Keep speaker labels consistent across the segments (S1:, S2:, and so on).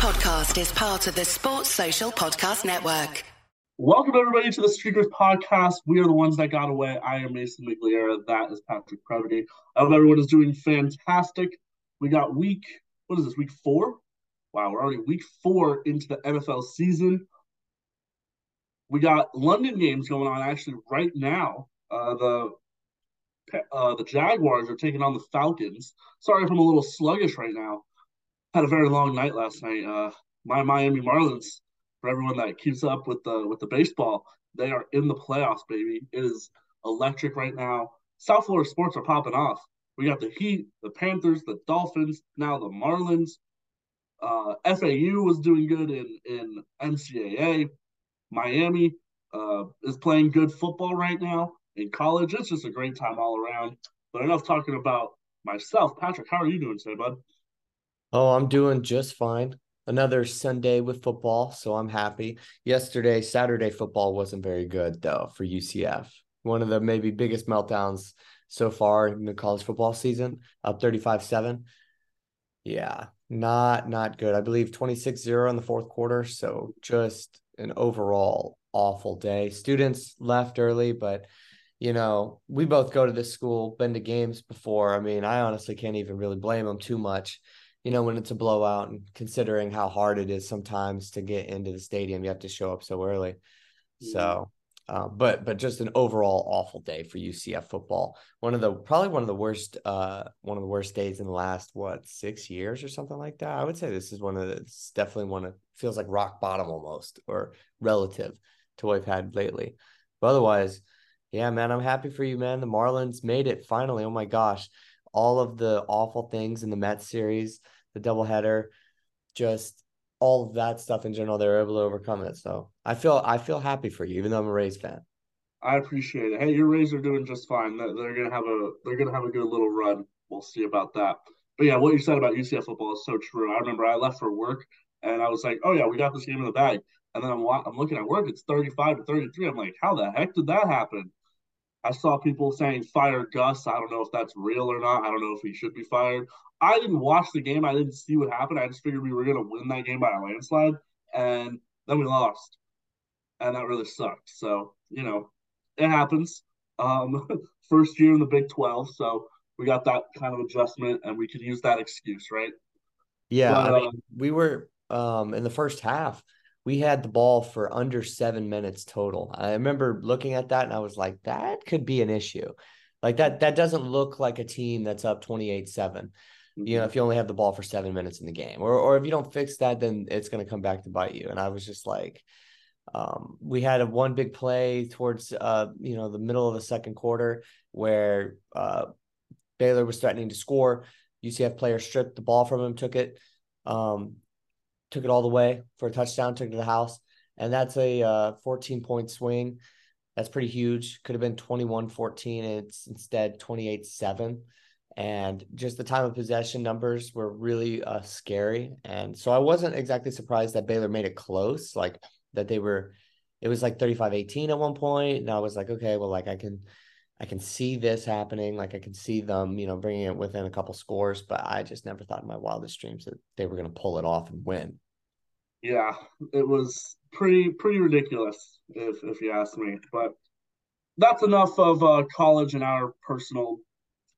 S1: podcast is part of the Sports Social Podcast Network.
S2: Welcome, everybody, to the Streakers podcast. We are the ones that got away. I am Mason Migliera. That is Patrick Previty. I hope everyone is doing fantastic. We got week, what is this, week four? Wow, we're already week four into the NFL season. We got London games going on actually right now. Uh, the uh, the Jaguars are taking on the Falcons. Sorry if I'm a little sluggish right now had a very long night last night. Uh, my Miami Marlins, for everyone that keeps up with the with the baseball, they are in the playoffs, baby. It is electric right now. South Florida sports are popping off. We got the Heat, the Panthers, the Dolphins, now the Marlins. Uh, FAU was doing good in in NCAA. Miami uh, is playing good football right now in college. It's just a great time all around. But enough talking about myself. Patrick, how are you doing today, bud?
S3: Oh, I'm doing just fine. Another Sunday with football, so I'm happy. Yesterday, Saturday football wasn't very good though for UCF. One of the maybe biggest meltdowns so far in the college football season, up 35-7. Yeah, not not good. I believe 26-0 in the fourth quarter, so just an overall awful day. Students left early, but you know, we both go to this school, been to games before. I mean, I honestly can't even really blame them too much you know, when it's a blowout and considering how hard it is sometimes to get into the stadium, you have to show up so early. Yeah. So, uh, but but just an overall awful day for UCF football. One of the probably one of the worst uh one of the worst days in the last what six years or something like that. I would say this is one of the it's definitely one of feels like rock bottom almost or relative to what we've had lately. But otherwise, yeah, man, I'm happy for you, man. The Marlins made it finally. Oh my gosh all of the awful things in the Mets series, the doubleheader, just all of that stuff in general, they were able to overcome it. So I feel I feel happy for you, even though I'm a Rays fan.
S2: I appreciate it. Hey, your Rays are doing just fine. They're gonna have a they're gonna have a good little run. We'll see about that. But yeah, what you said about UCF football is so true. I remember I left for work and I was like, oh yeah, we got this game in the bag. And then I'm I'm looking at work, it's 35 to 33. I'm like, how the heck did that happen? I saw people saying fire Gus. I don't know if that's real or not. I don't know if he should be fired. I didn't watch the game. I didn't see what happened. I just figured we were going to win that game by a landslide, and then we lost, and that really sucked. So you know, it happens. Um, first year in the Big Twelve, so we got that kind of adjustment, and we could use that excuse, right?
S3: Yeah, but, I mean, uh, we were um, in the first half we had the ball for under seven minutes total. I remember looking at that and I was like, that could be an issue. Like that, that doesn't look like a team that's up 28 7. You know, mm-hmm. if you only have the ball for seven minutes in the game, or or if you don't fix that, then it's going to come back to bite you. And I was just like, um, we had a one big play towards uh, you know, the middle of the second quarter where uh, Baylor was threatening to score. UCF player stripped the ball from him, took it. Um, took it all the way for a touchdown, took it to the house. And that's a uh, 14 point swing. That's pretty huge. Could have been 21 14. It's instead 28 7. And just the time of possession numbers were really uh, scary. And so I wasn't exactly surprised that Baylor made it close, like that they were, it was like 35 18 at one point. And I was like, okay, well, like I can, I can see this happening. Like I can see them, you know, bringing it within a couple scores, but I just never thought in my wildest dreams that they were going to pull it off and win.
S2: Yeah, it was pretty pretty ridiculous if if you ask me. But that's enough of uh, college and our personal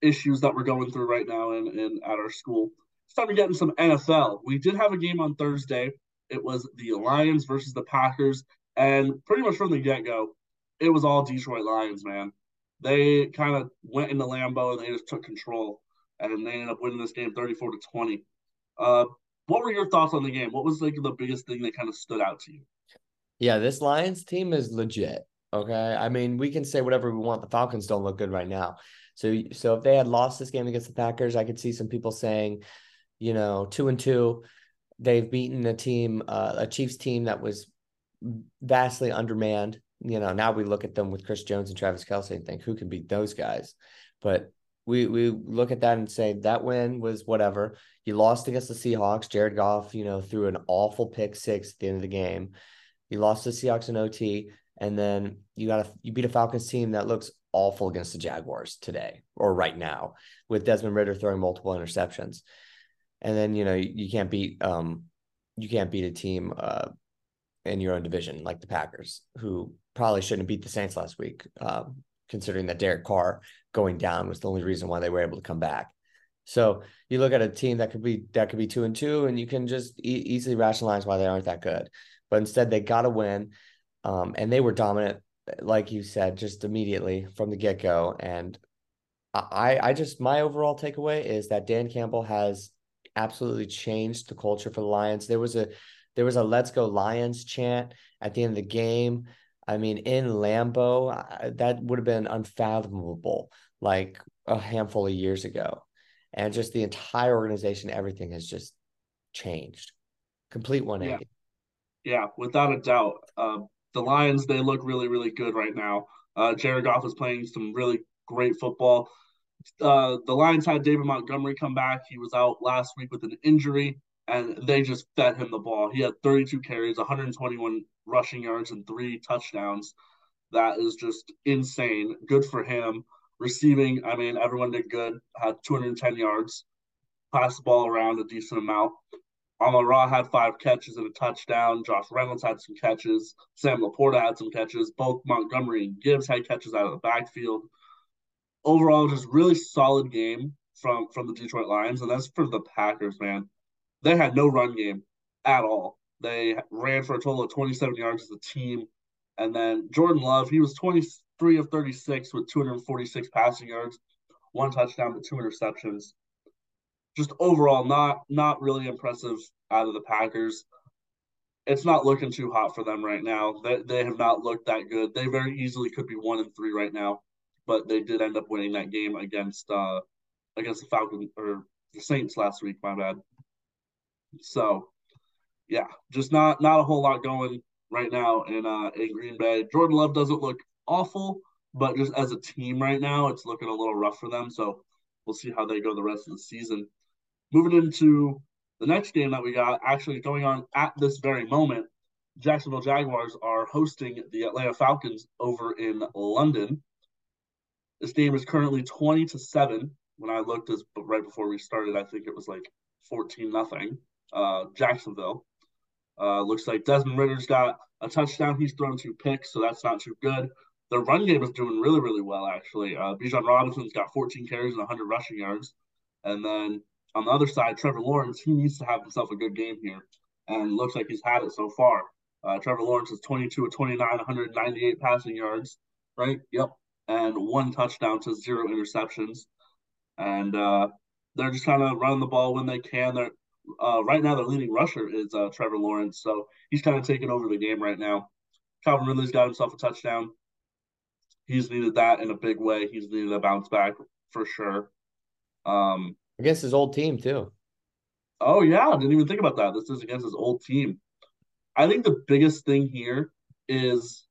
S2: issues that we're going through right now in, in at our school. It's time to get in some NFL. We did have a game on Thursday. It was the Lions versus the Packers, and pretty much from the get go, it was all Detroit Lions, man. They kind of went into Lambeau and they just took control, and they ended up winning this game 34 to 20. Uh, what were your thoughts on the game? What was like the biggest thing that kind of stood out to you?
S3: Yeah, this Lions team is legit. Okay. I mean, we can say whatever we want. The Falcons don't look good right now. So so if they had lost this game against the Packers, I could see some people saying, you know, two and two. They've beaten a team, uh, a Chiefs team that was vastly undermanned. You know, now we look at them with Chris Jones and Travis Kelce and think who can beat those guys. But we we look at that and say that win was whatever. You lost against the Seahawks. Jared Goff, you know, threw an awful pick six at the end of the game. You lost the Seahawks in OT, and then you got a you beat a Falcons team that looks awful against the Jaguars today or right now with Desmond Ridder throwing multiple interceptions. And then you know you, you can't beat um you can't beat a team uh, in your own division like the Packers, who probably shouldn't have beat the Saints last week, uh, considering that Derek Carr going down was the only reason why they were able to come back. So you look at a team that could be that could be two and two, and you can just e- easily rationalize why they aren't that good. But instead, they got to win, um, and they were dominant, like you said, just immediately from the get go. And I, I just my overall takeaway is that Dan Campbell has absolutely changed the culture for the Lions. There was a there was a "Let's Go Lions" chant at the end of the game. I mean, in Lambeau, that would have been unfathomable like a handful of years ago. And just the entire organization, everything has just changed. Complete 180.
S2: Yeah, yeah without a doubt. Uh, the Lions, they look really, really good right now. Uh, Jared Goff is playing some really great football. Uh, the Lions had David Montgomery come back. He was out last week with an injury, and they just fed him the ball. He had 32 carries, 121 rushing yards, and three touchdowns. That is just insane. Good for him. Receiving, I mean, everyone did good. Had 210 yards, passed the ball around a decent amount. Amon Ra had five catches and a touchdown. Josh Reynolds had some catches. Sam LaPorta had some catches. Both Montgomery and Gibbs had catches out of the backfield overall, just really solid game from from the Detroit Lions, and that's for the Packers. Man, they had no run game at all. They ran for a total of 27 yards as a team, and then Jordan Love, he was 23 of 36 with 246 passing yards, one touchdown, but two interceptions. Just overall, not not really impressive out of the Packers. It's not looking too hot for them right now. They, they have not looked that good. They very easily could be one and three right now but they did end up winning that game against uh against the Falcons or the Saints last week. My bad. So, yeah, just not not a whole lot going right now in uh in Green Bay. Jordan Love doesn't look awful, but just as a team right now, it's looking a little rough for them. So we'll see how they go the rest of the season. Moving into the next game that we got, actually going on at this very moment, Jacksonville Jaguars are hosting the Atlanta Falcons over in London. This game is currently 20 to 7. When I looked as right before we started, I think it was like 14 nothing. Uh, Jacksonville. Uh, looks like Desmond Ridder's got a touchdown. He's thrown two picks, so that's not too good. The run game is doing really, really well, actually. Uh, Bijan Robinson's got 14 carries and 100 rushing yards. And then on the other side, Trevor Lawrence, he needs to have himself a good game here. And looks like he's had it so far. Uh, Trevor Lawrence is 22 of 29, 198 passing yards, right? Yep and one touchdown to zero interceptions. And uh, they're just kind of running the ball when they can. They're uh, right now their leading rusher is uh, Trevor Lawrence, so he's kind of taking over the game right now. Calvin Ridley's got himself a touchdown. He's needed that in a big way. He's needed a bounce back for sure. Um,
S3: against his old team too.
S2: Oh yeah, I didn't even think about that. This is against his old team. I think the biggest thing here is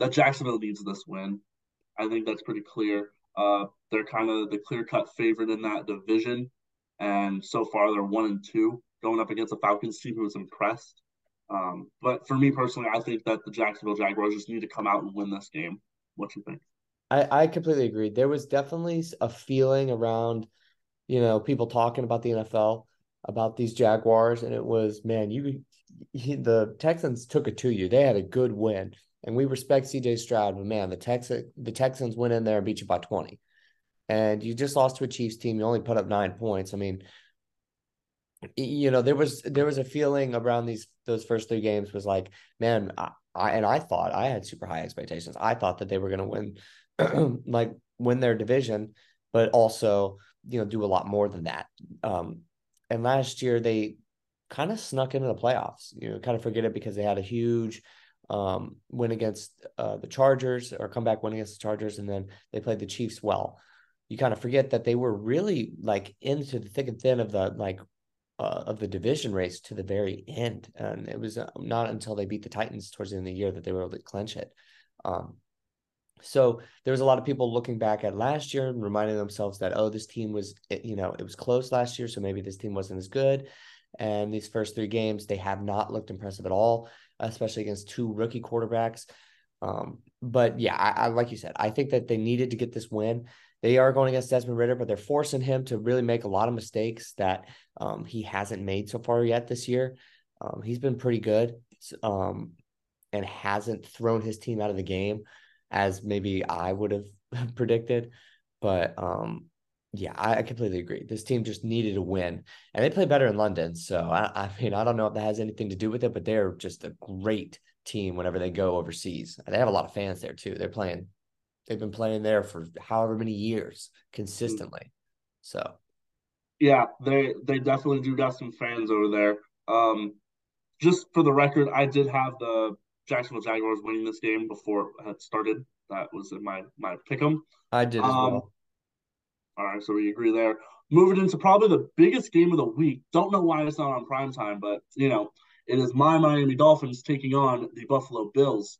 S2: that Jacksonville needs this win. I think that's pretty clear. Uh, they're kind of the clear cut favorite in that division. And so far, they're one and two going up against the Falcons team who was impressed. Um, but for me personally, I think that the Jacksonville Jaguars just need to come out and win this game. What do you think?
S3: I, I completely agree. There was definitely a feeling around, you know, people talking about the NFL about these Jaguars, and it was, man, you, he, the Texans took it to you. They had a good win and we respect CJ Stroud, but man, the Texas the Texans went in there and beat you by 20. And you just lost to a Chiefs team. You only put up nine points. I mean, you know, there was there was a feeling around these those first three games was like, man, I, I and I thought I had super high expectations. I thought that they were gonna win like win their division, but also, you know, do a lot more than that. Um, and last year they kind of snuck into the playoffs. You know, kind of forget it because they had a huge um, win against uh, the Chargers or come back win against the Chargers, and then they played the Chiefs well. You kind of forget that they were really like into the thick and thin of the like uh, of the division race to the very end, and it was uh, not until they beat the Titans towards the end of the year that they were able to clinch it. Um, so there was a lot of people looking back at last year and reminding themselves that oh, this team was you know it was close last year, so maybe this team wasn't as good. And these first three games, they have not looked impressive at all especially against two rookie quarterbacks. Um, but yeah, I, I, like you said, I think that they needed to get this win. They are going against Desmond Ridder, but they're forcing him to really make a lot of mistakes that um, he hasn't made so far yet this year. Um, he's been pretty good um, and hasn't thrown his team out of the game as maybe I would have predicted. But um, yeah, I, I, completely agree. This team just needed a win, and they play better in London. So I, I mean, I don't know if that has anything to do with it, but they're just a great team whenever they go overseas. They have a lot of fans there too. They're playing, they've been playing there for however many years consistently. So,
S2: yeah, they they definitely do got some fans over there. Um, just for the record, I did have the Jacksonville Jaguars winning this game before it had started. That was in my my pick'em.
S3: I did as um, well.
S2: All right, so we agree there. Moving into probably the biggest game of the week. Don't know why it's not on prime time, but you know, it is my Miami Dolphins taking on the Buffalo Bills.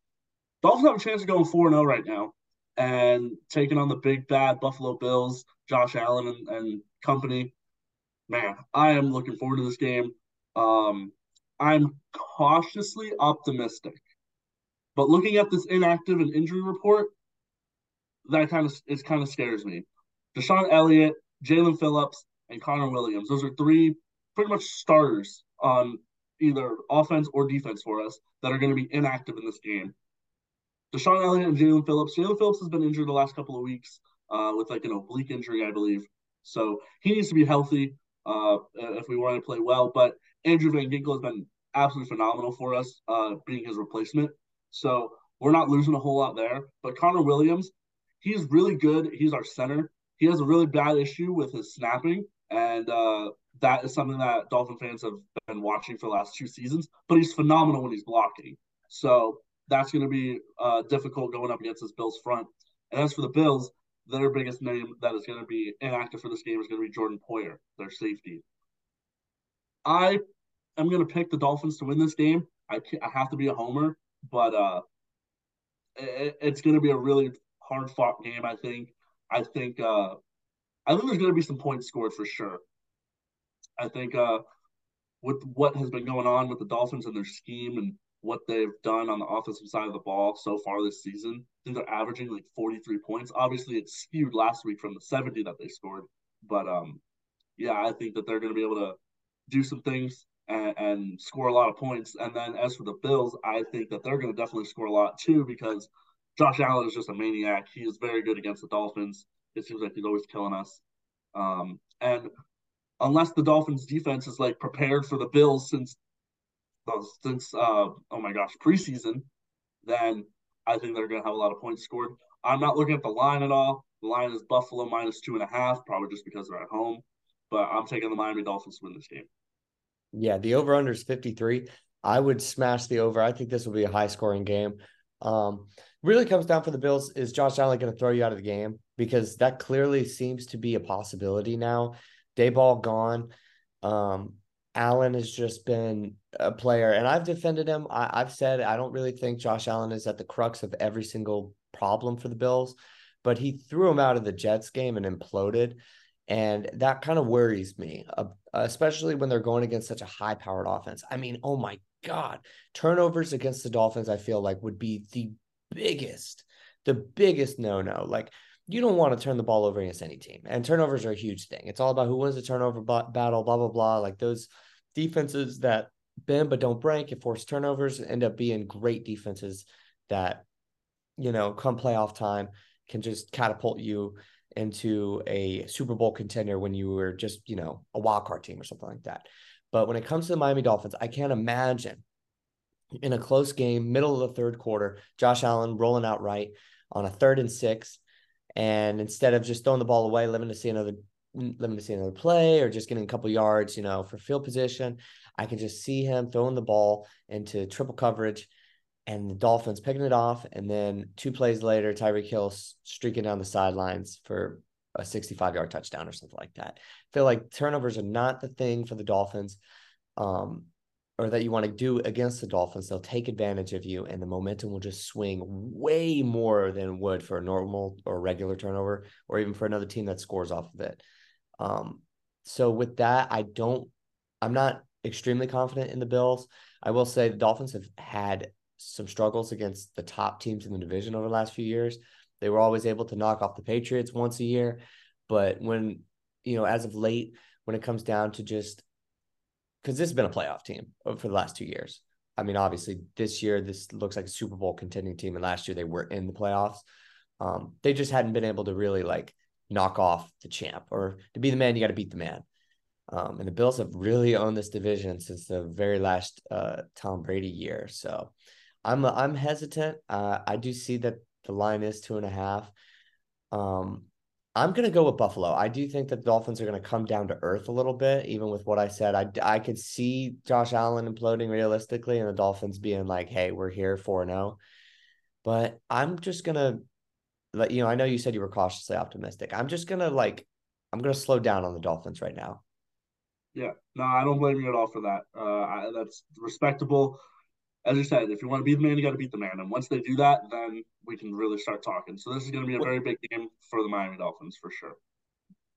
S2: Dolphins have a chance of going 4 0 right now and taking on the big bad Buffalo Bills, Josh Allen and, and company. Man, I am looking forward to this game. Um, I'm cautiously optimistic. But looking at this inactive and injury report, that kind of it kind of scares me. DeShon Elliott, Jaelan Phillips, and Connor Williams. Those are three pretty much starters on either offense or defense for us that are going to be inactive in this game. DeShon Elliott and Jaelan Phillips. Jaelan Phillips has been injured the last couple of weeks uh, with like an oblique injury, I believe. So he needs to be healthy uh, if we want to play well. But Andrew Van Ginkel has been absolutely phenomenal for us, uh, being his replacement. So we're not losing a whole lot there. But Connor Williams, he's really good. He's our center. He has a really bad issue with his snapping, and uh, that is something that Dolphin fans have been watching for the last two seasons. But he's phenomenal when he's blocking. So that's going to be uh, difficult going up against this Bills front. And as for the Bills, their biggest name that is going to be inactive for this game is going to be Jordan Poyer, their safety. I am going to pick the Dolphins to win this game. I, I have to be a homer, but uh, it, it's going to be a really hard fought game. I think. I think. Uh, I think there's going to be some points scored for sure. I think uh, with what has been going on with the Dolphins and their scheme and what they've done on the offensive side of the ball so far this season, I think they're averaging like 43 points. Obviously, it's skewed last week from the 70 that they scored, but um, yeah, I think that they're going to be able to do some things and, and, score a lot of points. And then as for the Bills, I think that they're going to definitely score a lot too because Josh Allen is just a maniac. He is very good against the Dolphins. It seems like he's always killing us. Um, and unless the Dolphins defense is like prepared for the Bills since since uh, oh my gosh preseason, then I think they're going to have a lot of points scored. I'm not looking at the line at all. The line is Buffalo minus two and a half, probably just because they're at home. But I'm taking the Miami Dolphins to win this game.
S3: Yeah, the over under is 53. I would smash the over. I think this will be a high scoring game. Um, really comes down for the Bills is Josh Allen going to throw you out of the game because that clearly seems to be a possibility now. Daboll gone. Um, Allen has just been a player, and I've defended him. I, have said I don't really think Josh Allen is at the crux of every single problem for the Bills, but he threw him out of the Jets game and imploded. And that kind of worries me, uh, especially when they're going against such a high powered offense. I mean, oh my God, turnovers against the Dolphins, I feel like would be the biggest, the biggest no no. Like, you don't want to turn the ball over against any team. And turnovers are a huge thing. It's all about who wins the turnover battle, blah, blah, blah. Like those defenses that bend but don't break and force turnovers end up being great defenses that, you know, come playoff time can just catapult you into a Super Bowl contender when you were just, you know, a wild card team or something like that. But when it comes to the Miami Dolphins, I can't imagine in a close game, middle of the third quarter, Josh Allen rolling out right on a third and six. And instead of just throwing the ball away, living to see another living to see another play or just getting a couple yards, you know, for field position, I can just see him throwing the ball into triple coverage and the Dolphins picking it off. And then two plays later, Tyreek Hill streaking down the sidelines for a 65 yard touchdown or something like that. I feel like turnovers are not the thing for the Dolphins. Um, or that you want to do against the Dolphins, they'll take advantage of you and the momentum will just swing way more than would for a normal or regular turnover or even for another team that scores off of it. Um, so with that, I don't, I'm not extremely confident in the Bills. I will say the Dolphins have had some struggles against the top teams in the division over the last few years. They were always able to knock off the Patriots once a year, but when you know, as of late, when it comes down to just because this has been a playoff team for the last two years. I mean, obviously, this year this looks like a Super Bowl contending team, and last year they were in the playoffs. Um, they just hadn't been able to really like knock off the champ, or to be the man, you got to beat the man. Um, and the Bills have really owned this division since the very last uh, Tom Brady year. So I'm I'm hesitant. Uh, I do see that the line is two and a half. Um, I'm going to go with Buffalo. I do think that the Dolphins are going to come down to earth a little bit, even with what I said. I, I could see Josh Allen imploding realistically and the Dolphins being like, hey, we're here 4 0. But I'm just going to let you know, I know you said you were cautiously optimistic. I'm just going to like, I'm going to slow down on the Dolphins right now.
S2: Yeah, no, I don't blame you at all for that. Uh, I, that's respectable as you said, if you want to beat the man, you got to beat the man. And once they do that, then we can really start talking. So this is going to be a very big game for the Miami Dolphins for sure.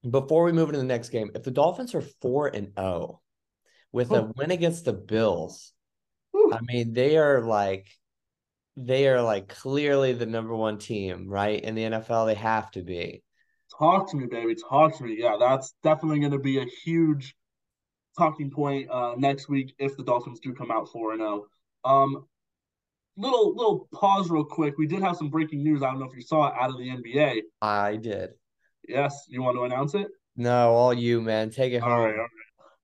S3: Before we move into the next game, if the Dolphins are four and zero oh with a win against the Bills, I mean they are like they are like clearly the number one team, right? In the NFL, they have to be.
S2: Talk to me, baby. Talk to me. Yeah, that's definitely going to be a huge talking point uh, next week if the Dolphins do come out four and zero. Um, little little pause real quick. We did have some breaking news. I don't know if you saw it out of the NBA.
S3: I did.
S2: Yes, you want to announce it?
S3: No, all you, man. Take it
S2: all
S3: home.
S2: Right, all right.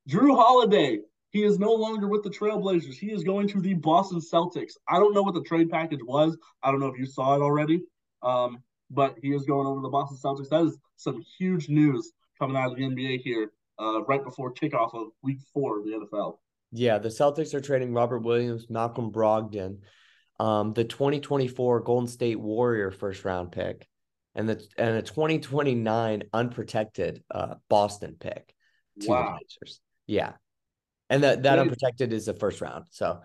S2: Jrue Holiday. He is no longer with the Trailblazers. He is going to the Boston Celtics. I don't know what the trade package was. I don't know if you saw it already. Um, but he is going over to the Boston Celtics. That is some huge news coming out of the NBA here, uh, right before kickoff of Week Four of the NFL.
S3: Yeah, the Celtics are trading Robert Williams, Malcolm Brogdon, um, the 2024 Golden State Warrior first round pick, and the and a 2029 unprotected uh, Boston pick
S2: to wow. the
S3: Blazers. Yeah, and that that unprotected is the first round. So,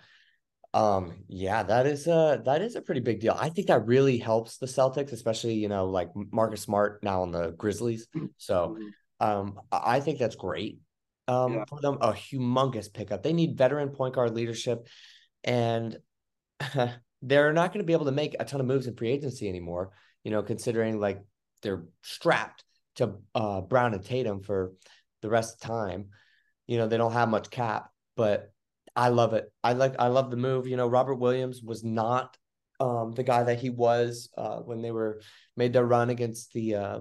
S3: um, yeah, that is a that is a pretty big deal. I think that really helps the Celtics, especially you know like Marcus Smart now on the Grizzlies. So, mm-hmm. um, I think that's great um, yeah. for them a humongous pickup. They need veteran point guard leadership, and they're not going to be able to make a ton of moves in free agency anymore. You know, considering like they're strapped to uh, Brown and Tatum for the rest of the time. You know, they don't have much cap, but I love it. I like I love the move. You know, Robert Williams was not um, the guy that he was uh, when they were made their run against the uh,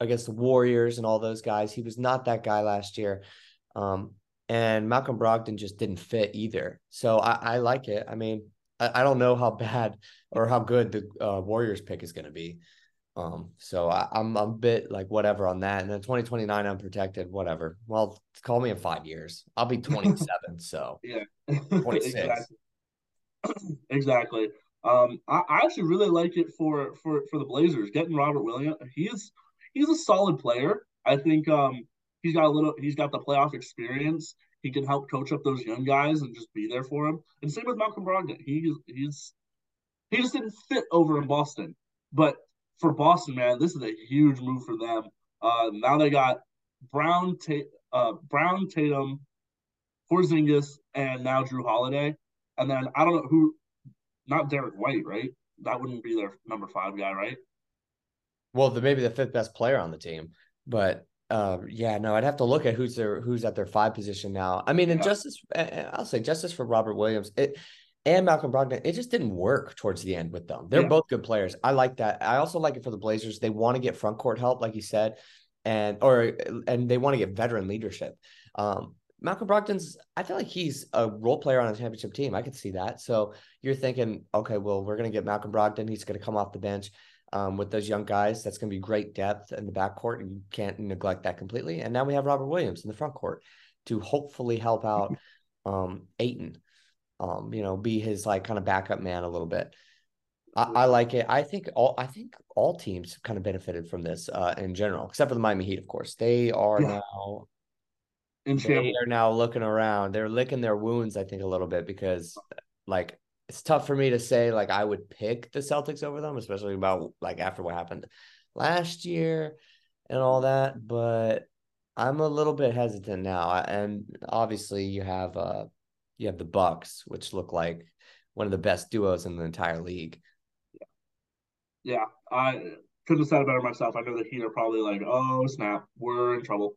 S3: against the Warriors and all those guys. He was not that guy last year. Um, and Malcolm Brogdon just didn't fit either. So I, I like it. I mean, I, I, don't know how bad or how good the uh, Warriors pick is going to be. Um, so I, am I'm a bit like whatever on that. And then 2029 unprotected, whatever. Well, call me in five years. I'll be 27. so
S2: yeah, 26. exactly. exactly. Um, I, I actually really like it for for for the Blazers getting Robert Williams. He's he's a solid player. I think um he's got a little he's got the playoff experience. He can help coach up those young guys and just be there for him. And same with Malcolm Brogdon. He's he's he just didn't fit over in Boston. But for Boston, man, this is a huge move for them. Uh, now they got Brown, uh, Brown, Tatum, Porzingis, and now Jrue Holiday. And then I don't know who, not Derrick White, right? That wouldn't be their number five guy, right?
S3: Well, the maybe the fifth best player on the team, but uh, yeah, no, I'd have to look at who's their who's at their five position now. I mean, and yeah. justice, I'll say justice for Robert Williams. It and Malcolm Brogdon, it just didn't work towards the end with them. They're yeah. both good players. I like that. I also like it for the Blazers. They want to get front court help, like you said, and or and they want to get veteran leadership. Um, Malcolm Brogdon's, I feel like he's a role player on a championship team. I could see that. So you're thinking, okay, well, we're gonna get Malcolm Brogdon. He's gonna come off the bench um, with those young guys. That's going to be great depth in the backcourt. And you can't neglect that completely. And now we have Robert Williams in the front court to hopefully help out um, Ayton, um, you know, be his like kind of backup man a little bit. I, I, like it. I think all I think all teams kind of benefited from this uh, in general, except for the Miami Heat, of course. They are yeah. now in they are now looking around. They're licking their wounds, I think, a little bit because like it's tough for me to say like I would pick the Celtics over them, especially about like after what happened last year and all that. But I'm a little bit hesitant now, and obviously you have uh you have the Bucks, which look like one of the best duos in the entire league.
S2: Yeah, yeah, I couldn't have said it better myself. I know the Heat are probably like, oh snap, we're in trouble.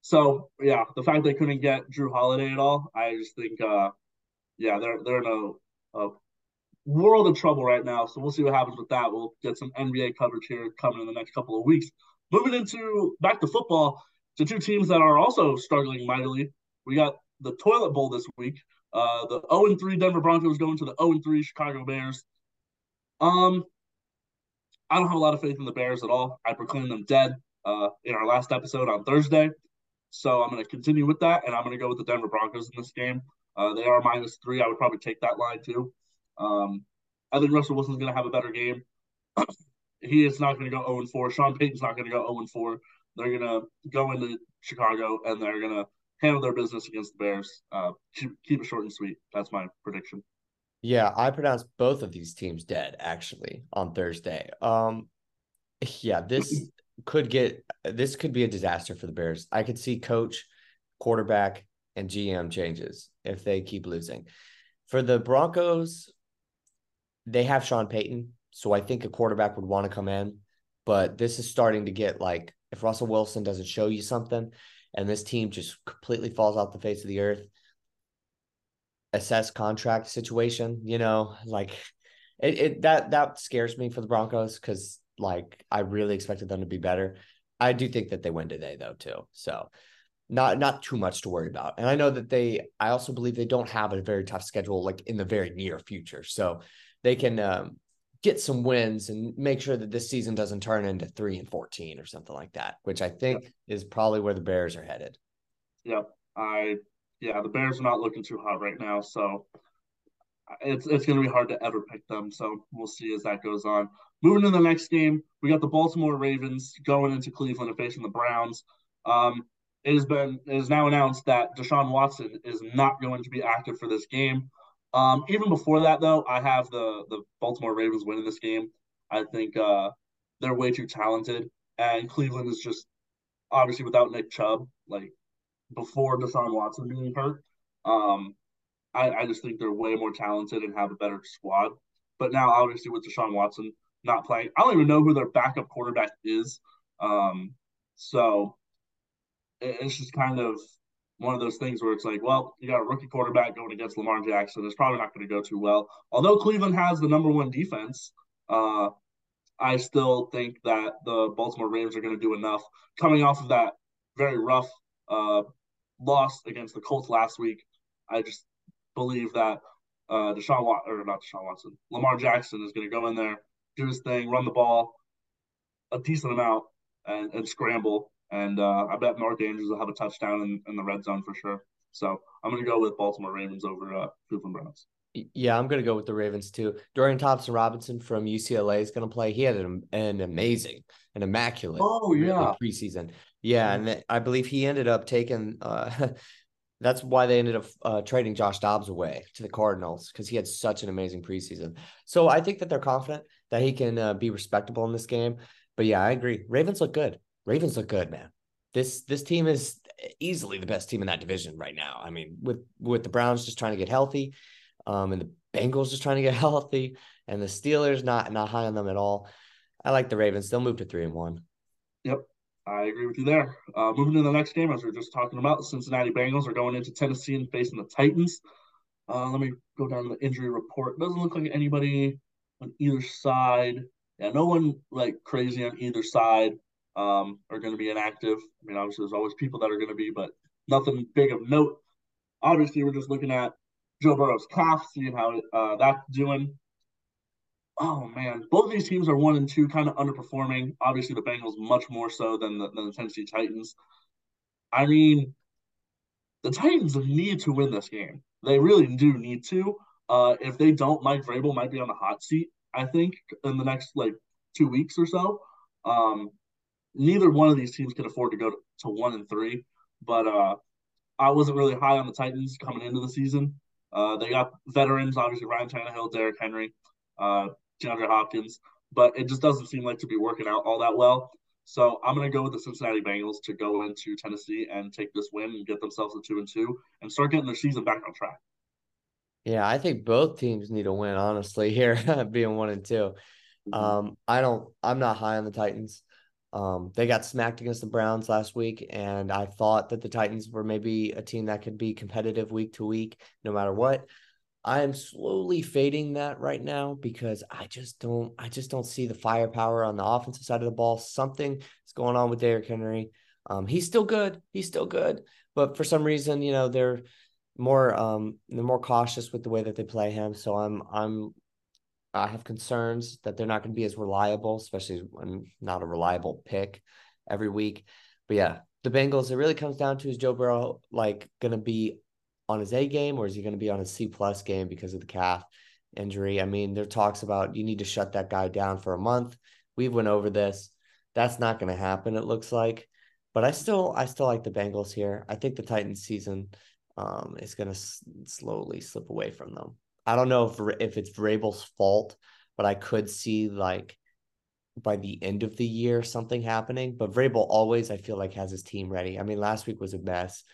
S2: So yeah, the fact they couldn't get Jrue Holiday at all, I just think, uh, yeah, they're they're in world of trouble right now. So we'll see what happens with that. We'll get some NBA coverage here coming in the next couple of weeks. Moving into back to football, to two teams that are also struggling mightily. We got the toilet bowl this week. Uh, the 0 3 Denver Broncos going to the 0 3 Chicago Bears. Um, I don't have a lot of faith in the Bears at all. I proclaimed them dead uh, in our last episode on Thursday. So I'm going to continue with that, and I'm going to go with the Denver Broncos in this game. Uh, they are minus three. I would probably take that line too. Um, I think Russell Wilson's going to have a better game. he is not going to go 0 4. Sean Payton's not going to go 0 4. They're going to go into Chicago and they're going to handle their business against the Bears. Uh, keep it short and sweet. That's my prediction.
S3: Yeah, I pronounced both of these teams dead actually on Thursday. Um, yeah, this could get this could be a disaster for the Bears. I could see coach, quarterback, and GM changes if they keep losing. For the Broncos, they have Sean Payton, so I think a quarterback would want to come in. But this is starting to get like if Russell Wilson doesn't show you something, and this team just completely falls off the face of the earth, assess contract situation, you know, like it, it that that scares me for the Broncos because like I really expected them to be better. I do think that they win today though too. So not not too much to worry about. And I know that they I also believe they don't have a very tough schedule like in the very near future. So they can um, get some wins and make sure that this season doesn't turn into 3 and 14 or something like that, which I think yep. is probably where the Bears are headed.
S2: Yep. I yeah, the Bears are not looking too hot right now, so it's it's going to be hard to ever pick them. So we'll see as that goes on. Moving to the next game, we got the Baltimore Ravens going into Cleveland and facing the Browns. Um, it has been it is now announced that Deshaun Watson is not going to be active for this game. Um, even before that, though, I have the the Baltimore Ravens winning this game. I think uh, they're way too talented, and Cleveland is just obviously without Nick Chubb, like before Deshaun Watson being hurt. Um, I, I just think they're way more talented and have a better squad. But now, obviously, with Deshaun Watson not playing, I don't even know who their backup quarterback is. Um, so it's just kind of one of those things where it's like, well, you got a rookie quarterback going against Lamar Jackson. It's probably not going to go too well. Although Cleveland has the number one defense, uh, I still think that the Baltimore Ravens are going to do enough coming off of that very rough uh, loss against the Colts last week. I just believe that uh, Deshaun Watson, or not Deshaun Watson, Lamar Jackson is going to go in there, do his thing, run the ball a decent amount, and, and scramble. And uh, I bet Mark Andrews will have a touchdown in, in the red zone for sure. So I'm going to go with Baltimore Ravens over uh, Cleveland Browns.
S3: Yeah, I'm going to go with the Ravens too. Dorian Thompson Robinson from UCLA is going to play. He had an, an amazing, an immaculate
S2: oh yeah
S3: preseason. Yeah, and I believe he ended up taking. Uh, that's why they ended up uh, trading Josh Dobbs away to the Cardinals because he had such an amazing preseason. So I think that they're confident that he can uh, be respectable in this game. But yeah, I agree. Ravens look good. Ravens look good, man. This this team is easily the best team in that division right now. I mean, with with the Browns just trying to get healthy, um, and the Bengals just trying to get healthy, and the Steelers not not high on them at all. I like the Ravens. They'll move to three and one.
S2: Yep, I agree with you there. Uh, moving to the next game, as we are just talking about, the Cincinnati Bengals are going into Tennessee and facing the Titans. Uh, let me go down to the injury report. Doesn't look like anybody on either side. Yeah, no one like crazy on either side um, are going to be inactive. I mean, obviously, there's always people that are going to be, but nothing big of note. Obviously, we're just looking at Joe Burrow's calf, seeing how uh, that's doing. Oh man, both of these teams are one and two, kind of underperforming. Obviously, the Bengals much more so than the, than the Tennessee Titans. I mean, the Titans need to win this game. They really do need to. Uh, if they don't, Mike Vrabel might be on the hot seat. I think in the next like two weeks or so. Um, neither one of these teams can afford to go to, to one and three. But uh, I wasn't really high on the Titans coming into the season. Uh, they got veterans, obviously Ryan Tannehill, Derrick Henry, uh, DeAndre Hopkins, but it just doesn't seem like to be working out all that well. So I'm going to go with the Cincinnati Bengals to go into Tennessee and take this win and get themselves a two and two and start getting their season back on track.
S3: Yeah, I think both teams need a win, honestly, here being one and 2 mm-hmm. Um, I don't I'm not high on the Titans. Um, they got smacked against the Browns last week, and I thought that the Titans were maybe a team that could be competitive week to week, no matter what. I am slowly fading that right now because I just don't I just don't see the firepower on the offensive side of the ball. Something is going on with Derrick Henry. Um, he's still good. He's still good, but for some reason, you know, they're more um they're more cautious with the way that they play him. So I'm I'm I have concerns that they're not going to be as reliable, especially when not a reliable pick every week. But yeah, the Bengals, it really comes down to is Joe Burrow like going to be on his A game or is he going to be on his C plus game because of the calf injury? I mean, there talks about you need to shut that guy down for a month. We've went over this. That's not going to happen. It looks like, but I still, I still like the Bengals here. I think the Titans season um, is going to s- slowly slip away from them. I don't know if if it's Vrabel's fault, but I could see like by the end of the year something happening. But Vrabel always, I feel like, has his team ready. I mean, last week was a mess.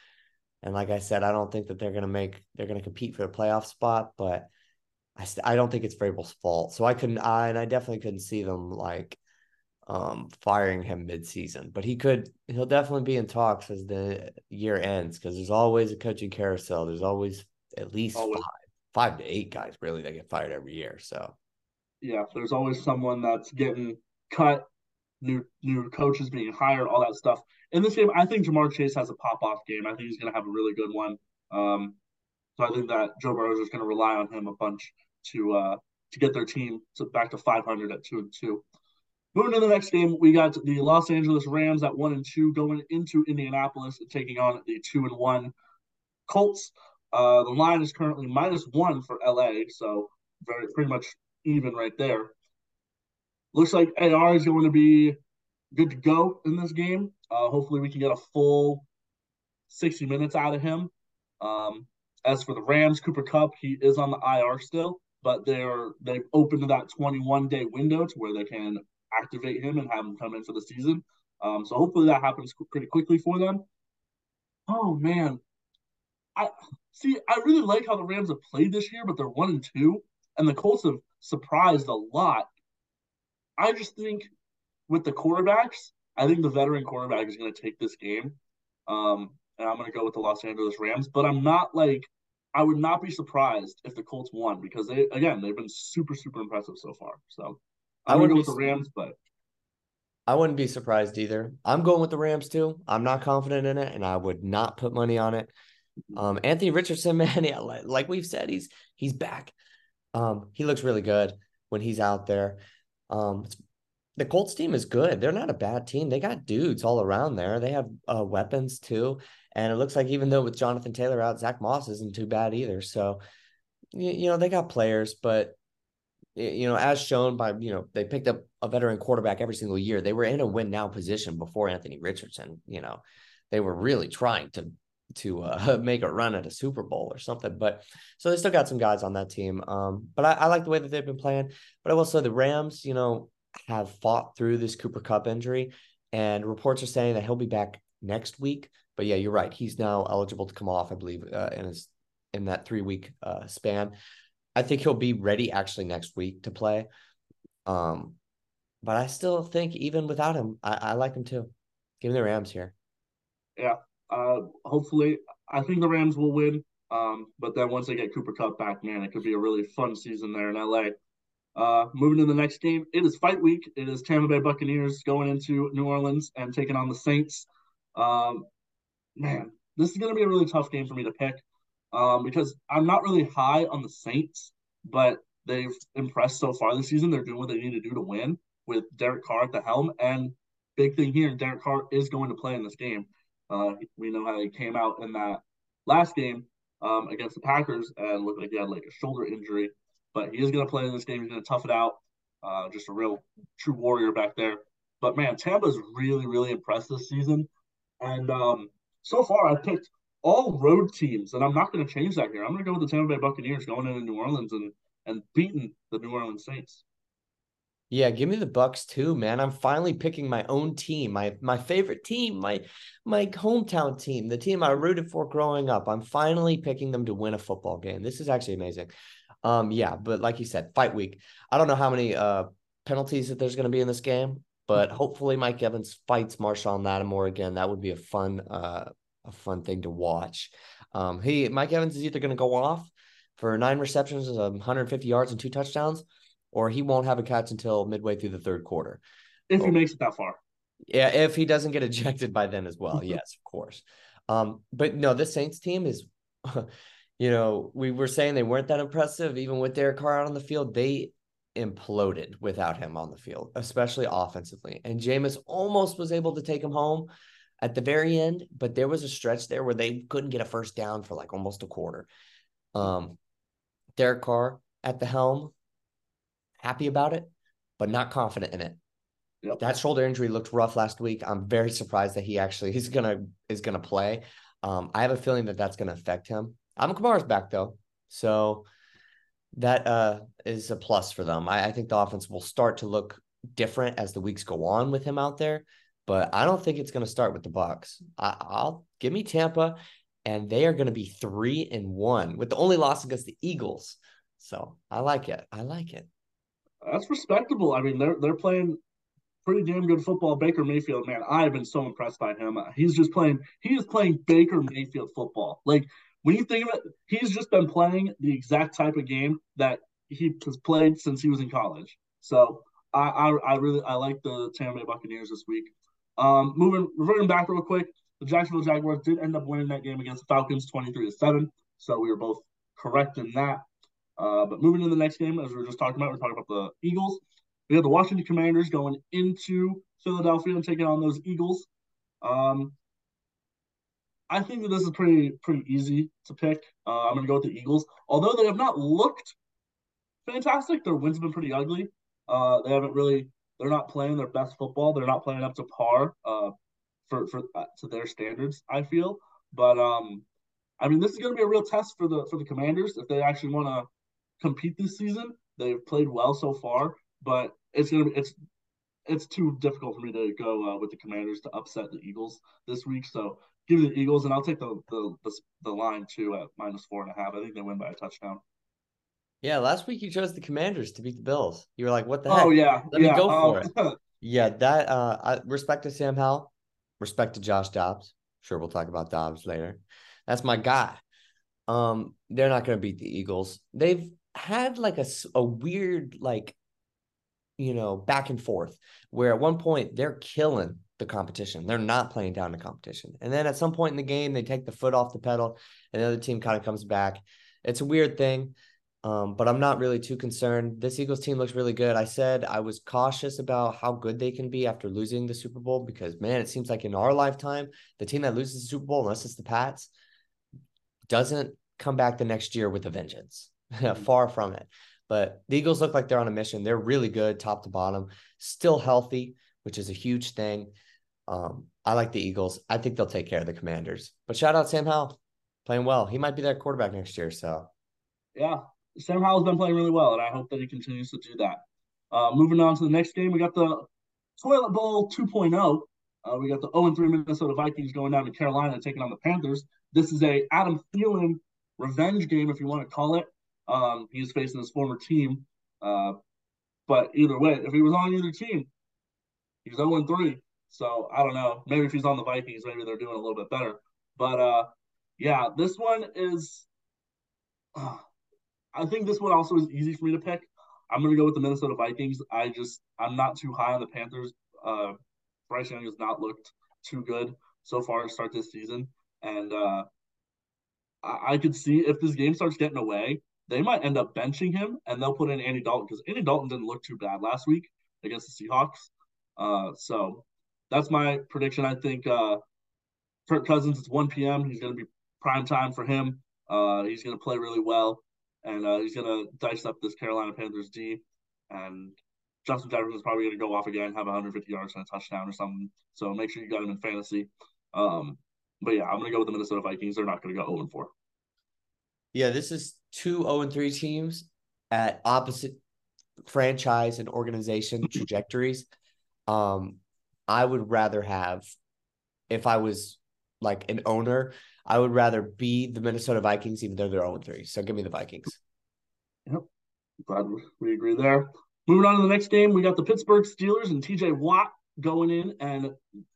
S3: And like I said, I don't think that they're going to make they're going to compete for a playoff spot, but I st- I don't think it's Vrabel's fault. So I couldn't I and I definitely couldn't see them like um firing him midseason. But he could he'll definitely be in talks as the year ends because there's always a coaching carousel. There's always at least always. five five to eight guys really that get fired every year. So
S2: yeah, there's always someone that's getting cut, new new coaches being hired, all that stuff in this game, I think Ja'Marr Chase has a pop off game. I think he's going to have a really good one. Um, so I think that Joe Burrow is going to rely on him a bunch to uh, to get their team to back to 500 at two and two. Moving to the next game, we got the Los Angeles Rams at one and two going into Indianapolis and taking on the two and one Colts. Uh, the line is currently minus one for LA, so very pretty much even right there. Looks like AR is going to be good to go in this game. Uh, hopefully, we can get a full 60 minutes out of him. Um, as for the Rams, Cooper Kupp, he is on the IR still, but they're they've opened that 21 day window to where they can activate him and have him come in for the season. Um, so hopefully that happens pretty quickly for them. Oh man, I see. I really like how the Rams have played this year, but they're one and two, and the Colts have surprised a lot. I just think with the quarterbacks, I think the veteran quarterback is going to take this game. Um, and I'm going to go with the Los Angeles Rams. But I'm not like, I would not be surprised if the Colts won because they, again, they've been super, super impressive so far. So I'm going to go with the Rams, but.
S3: I wouldn't be surprised either. I'm going with the Rams too. I'm not confident in it, and I would not put money on it. Um, Anthony Richardson, man, yeah, like we've said, he's he's back. Um, he looks really good when he's out there. Um, the Colts team is good. They're not a bad team. They got dudes all around there. They have uh, weapons too. And it looks like even though with Jonathan Taylor out, Zach Moss isn't too bad either. So, you, you know, they got players, but you know, as shown by, you know, they picked up a veteran quarterback every single year. They were in a win now position before Anthony Richardson. You know, they were really trying to to uh, make a run at a Super Bowl or something. But so they still got some guys on that team. Um, but I, I like the way that they've been playing. But I will say the Rams, you know, have fought through this Cooper Kupp injury, and reports are saying that he'll be back next week. But yeah, you're right. He's now eligible to come off, I believe, uh, in his in that three week uh, span. I think he'll be ready actually next week to play. Um, but I still think even without him, I, I like him too. Give me the Rams here.
S2: Yeah. Uh, hopefully, I think the Rams will win. Um, but then once they get Cooper Kupp back, man, it could be a really fun season there in LA. Uh, moving to the next game, it is fight week. It is Tampa Bay Buccaneers going into New Orleans and taking on the Saints. Um, man, this is going to be a really tough game for me to pick um, because I'm not really high on the Saints, but they've impressed so far this season. They're doing what they need to do to win with Derek Carr at the helm. And big thing here, Derek Carr is going to play in this game. Uh, we know how he came out in that last game um, against the Packers and looked like he had like a shoulder injury but he is going to play in this game. He's going to tough it out. Uh, just a real true warrior back there. But man, Tampa's really, really impressed this season. And um, so far, I picked all road teams, and I'm not going to change that here. I'm going to go with the Tampa Bay Buccaneers going into New Orleans and and beating the New Orleans Saints.
S3: Yeah, give me the Bucks too, man. I'm finally picking my own team, my my favorite team, my my hometown team, the team I rooted for growing up. I'm finally picking them to win a football game. This is actually amazing. Um, yeah, but like you said, fight week. I don't know how many uh penalties that there's going to be in this game. But hopefully Mike Evans fights Marshon Lattimore again. That would be a fun uh a fun thing to watch. Um he Mike Evans is either gonna go off for nine receptions, 150 yards and two touchdowns, or he won't have a catch until midway through the third quarter.
S2: If he makes it that far.
S3: Yeah, if he doesn't get ejected by then as well. yes, of course. Um, but no, this Saints team is you know, we were saying they weren't that impressive, even with Derek Carr out on the field. They imploded without him on the field, especially offensively. And Jameis almost was able to take him home at the very end, but there was a stretch there where they couldn't get a first down for like almost a quarter. Um, Derek Carr at the helm, happy about it, but not confident in it. Yep. That shoulder injury looked rough last week. I'm very surprised that he actually is gonna is gonna play. Um, I have a feeling that that's gonna affect him. Alvin Kamara's back though, so that uh, is a plus for them. I, I think the offense will start to look different as the weeks go on with him out there, but I don't think it's going to start with the Bucs. I, I'll give me Tampa, and they are going to be three and one with the only loss against the Eagles. So I like it. I like it.
S2: That's respectable. I mean, they're they're playing pretty damn good football. Baker Mayfield, man, I've been so impressed by him. He's just playing. He is playing Baker Mayfield football. Like when you think of it, he's just been playing the exact type of game that he has played since he was in college. So I, I, I really I like the Tampa Bay Buccaneers this week. Um, moving reverting back real quick, the Jacksonville Jaguars did end up winning that game against the Falcons, twenty three to seven. So we were both correct in that. Uh, but moving to the next game, as we were just talking about, we're talking about the Eagles. We have the Washington Commanders going into Philadelphia and taking on those Eagles. Um, I think that this is pretty pretty easy to pick. Uh, I'm going to go with the Eagles, although they have not looked fantastic. Their wins have been pretty ugly. Uh, they haven't really. They're not playing their best football. They're not playing up to par uh, for for uh, to their standards. I feel, but um, I mean, this is going to be a real test for the for the Commanders if they actually want to compete this season. They've played well so far, but it's gonna be it's it's too difficult for me to go uh, with the Commanders to upset the Eagles this week. So give me the Eagles, and I'll take the the the, the line too at minus four and a half. I think they win by a touchdown.
S3: Yeah, last week you chose the Commanders to beat the Bills. You were like, "What the
S2: oh,
S3: heck?"
S2: Oh yeah,
S3: let
S2: yeah,
S3: me go for
S2: um,
S3: it. yeah, that uh, I respect to Sam Howell, respect to Josh Dobbs. Sure, we'll talk about Dobbs later. That's my guy. Um, they're not going to beat the Eagles. They've had like a a weird like, you know, back and forth where at one point they're killing the competition. They're not playing down the competition. And then at some point in the game, they take the foot off the pedal and the other team kind of comes back. It's a weird thing. Um, but I'm not really too concerned. This Eagles team looks really good. I said I was cautious about how good they can be after losing the Super Bowl because, man, it seems like in our lifetime, the team that loses the Super Bowl, unless it's the Pats, doesn't come back the next year with a vengeance. Far from it. But the Eagles look like they're on a mission. They're really good, top to bottom, still healthy, which is a huge thing. Um, I like the Eagles. I think they'll take care of the Commanders. But shout out Sam Howell, playing well. He might be their quarterback next year. So,
S2: yeah, Sam Howell's been playing really well, and I hope that he continues to do that. Uh, moving on to the next game, we got the Toilet Bowl 2.0. Uh, we got the 0 3 Minnesota Vikings going down to Carolina taking on the Panthers. This is a Adam Thielen revenge game, if you want to call it. Um, he's facing his former team. Uh, but either way, if he was on either team, he's 0 3. So I don't know. Maybe if he's on the Vikings, maybe they're doing a little bit better. But uh, yeah, this one is. Uh, I think this one also is easy for me to pick. I'm gonna go with the Minnesota Vikings. I just I'm not too high on the Panthers. Uh, Bryce Young has not looked too good so far to start this season, and uh, I, I could see if this game starts getting away, they might end up benching him and they'll put in Andy Dalton because Andy Dalton didn't look too bad last week against the Seahawks. Uh, so that's my prediction. I think uh, Kirk Cousins, it's 1 p.m. He's going to be prime time for him. Uh, he's going to play really well, and uh, he's going to dice up this Carolina Panthers D. And Justin Jefferson's probably going to go off again, have 150 yards and a touchdown or something. So make sure you got him in fantasy. Um, but yeah, I'm going to go with the Minnesota Vikings. They're not going to go 0 4.
S3: Yeah, this is two 0 3 teams at opposite franchise and organization trajectories. Um, I would rather have, if I was like an owner, I would rather be the Minnesota Vikings, even though they're 0 3. So give me the Vikings.
S2: Yep. Glad we agree there. moving on to the next game, we got the Pittsburgh Steelers and TJ Watt going in and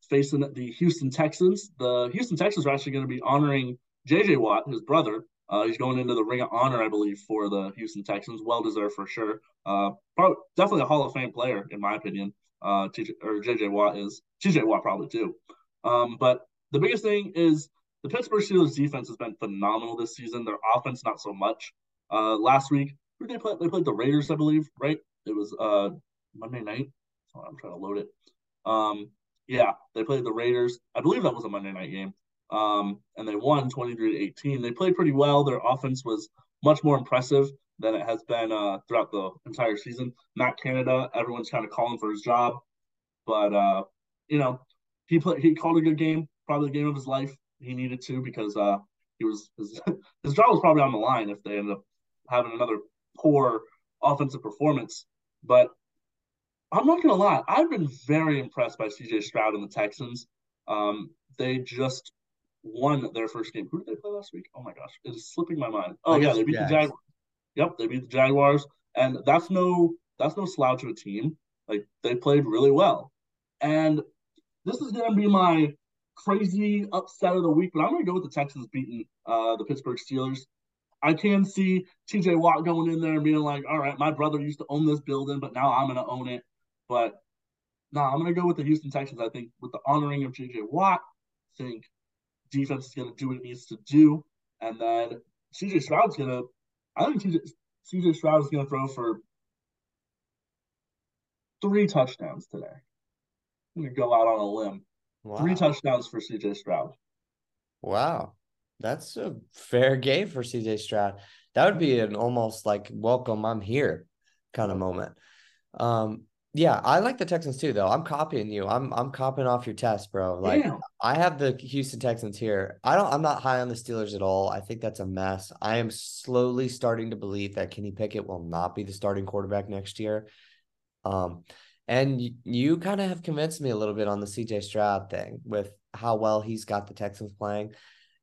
S2: facing the Houston Texans. The Houston Texans are actually going to be honoring JJ Watt, his brother. Uh, he's going into the Ring of Honor, I believe, for the Houston Texans. Well deserved for sure. Uh, probably, definitely a Hall of Fame player, in my opinion. Uh, TJ, or JJ Watt is TJ Watt probably too. Um, but the biggest thing is the Pittsburgh Steelers defense has been phenomenal this season. Their offense not so much. Uh, last week, who they play? They played the Raiders, I believe, right? It was uh Monday night. Oh, I'm trying to load it. Um, yeah, they played the Raiders. I believe that was a Monday night game. Um, and they won 23 to 18. They played pretty well. Their offense was much more impressive than it has been uh, throughout the entire season. Matt Canada, everyone's kind of calling for his job, but uh, you know, he played. He called a good game, probably the game of his life. He needed to because uh, he was his, his job was probably on the line if they ended up having another poor offensive performance. But I'm not gonna lie, I've been very impressed by CJ Stroud and the Texans. Um, they just won their first game. Who did they play last week? Oh my gosh, it is slipping my mind. Oh yeah, they beat Jags. the Jaguars. Yep, they beat the Jaguars, and that's no that's no slouch of a team. Like they played really well, and this is gonna be my crazy upset of the week. But I'm gonna go with the Texans beating uh, the Pittsburgh Steelers. I can see TJ Watt going in there and being like, all right, my brother used to own this building, but now I'm going to own it. But no, nah, I'm going to go with the Houston Texans. I think with the honoring of JJ Watt, I think defense is going to do what it needs to do. And then CJ Stroud's going to, I think CJ, CJ Stroud is going to throw for three touchdowns today. I'm going to go out on a limb. Wow. Three touchdowns for CJ Stroud.
S3: Wow. That's a fair game for CJ Stroud. That would be an almost like welcome, I'm here kind of moment. Um, yeah, I like the Texans too, though. I'm copying you. I'm I'm copying off your test, bro. Like. I have the Houston Texans here. I don't. I'm not high on the Steelers at all. I think that's a mess. I am slowly starting to believe that Kenny Pickett will not be the starting quarterback next year. Um, and you, you kind of have convinced me a little bit on the CJ Stroud thing with how well he's got the Texans playing,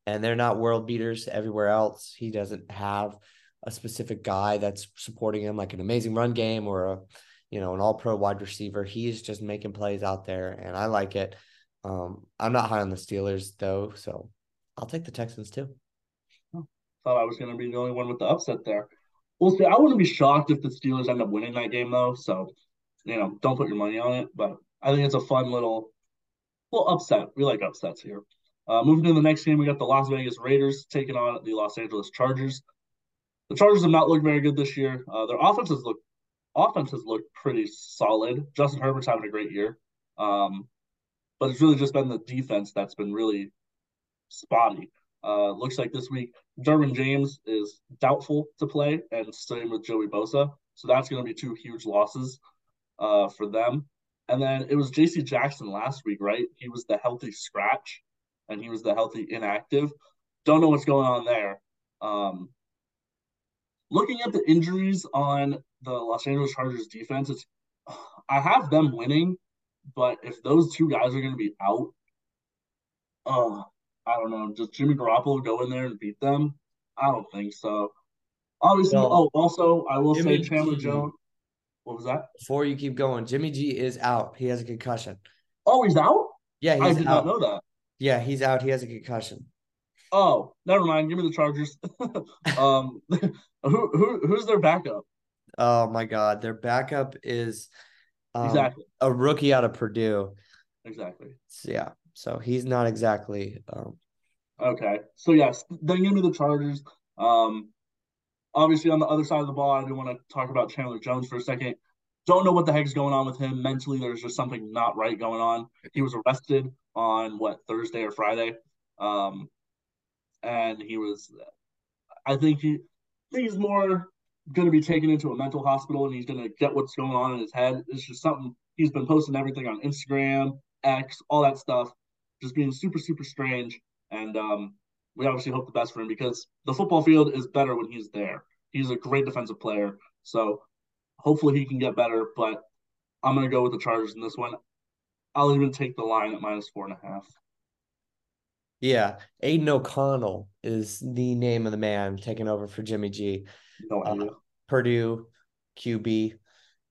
S3: and they're not world beaters everywhere else. He doesn't have a specific guy that's supporting him, like an amazing run game or a you know, an all pro wide receiver. He's just making plays out there, and I like it. Um, I'm not high on the Steelers though, so I'll take the Texans too.
S2: Oh, thought I was going to be the only one with the upset there. We'll see. I wouldn't be shocked if the Steelers end up winning that game though. So, you know, don't put your money on it. But I think it's a fun little, little upset. We like upsets here. Uh, moving to the next game, we got the Las Vegas Raiders taking on the Los Angeles Chargers. The Chargers have not looked very good this year. Uh, their offenses look offense has looked pretty solid. Justin Herbert's having a great year. Um, but it's really just been the defense that's been really spotty. Uh, looks like this week Derwin James is doubtful to play, and same with Joey Bosa. So that's going to be two huge losses uh, for them. And then it was J.C. Jackson last week, right? He was the healthy scratch, and he was the healthy inactive. Don't know what's going on there. Um, looking at the injuries on the Los Angeles Chargers defense, it's I have them winning, but if those two guys are going to be out, uh, I don't know. Does Jimmy Garoppolo go in there and beat them? I don't think so. Obviously, no. oh, also I will Jimmy say Chandler G. Jones. What was that?
S3: Before you keep going, Jimmy G is out. He has a concussion.
S2: Oh, he's out.
S3: Yeah,
S2: I did out. not know that.
S3: Yeah, he's out. He has a concussion.
S2: Oh, never mind. Give me the Chargers. um, who who who's their backup?
S3: Oh my God, their backup is
S2: um, exactly
S3: a rookie out of Purdue.
S2: Exactly.
S3: So, yeah, so he's not exactly. Um...
S2: Okay, so yes, then me the Chargers. Um, obviously on the other side of the ball, I do want to talk about Chandler Jones for a second. Don't know what the heck's going on with him mentally. There's just something not right going on. He was arrested on what Thursday or Friday. Um, and he was. I think he, I think he's more going to be taken into a mental hospital, and he's going to get what's going on in his head. It's just something he's been posting everything on Instagram, X, all that stuff, just being super super strange. And um, we obviously hope the best for him because the football field is better when he's there. He's a great defensive player, so hopefully he can get better. But I'm going to go with the Chargers in this one. I'll even take the line at minus four and a half.
S3: Yeah, Aidan O'Connell is the name of the man taking over for Jimmy G.
S2: No uh, idea. Uh,
S3: Purdue QB.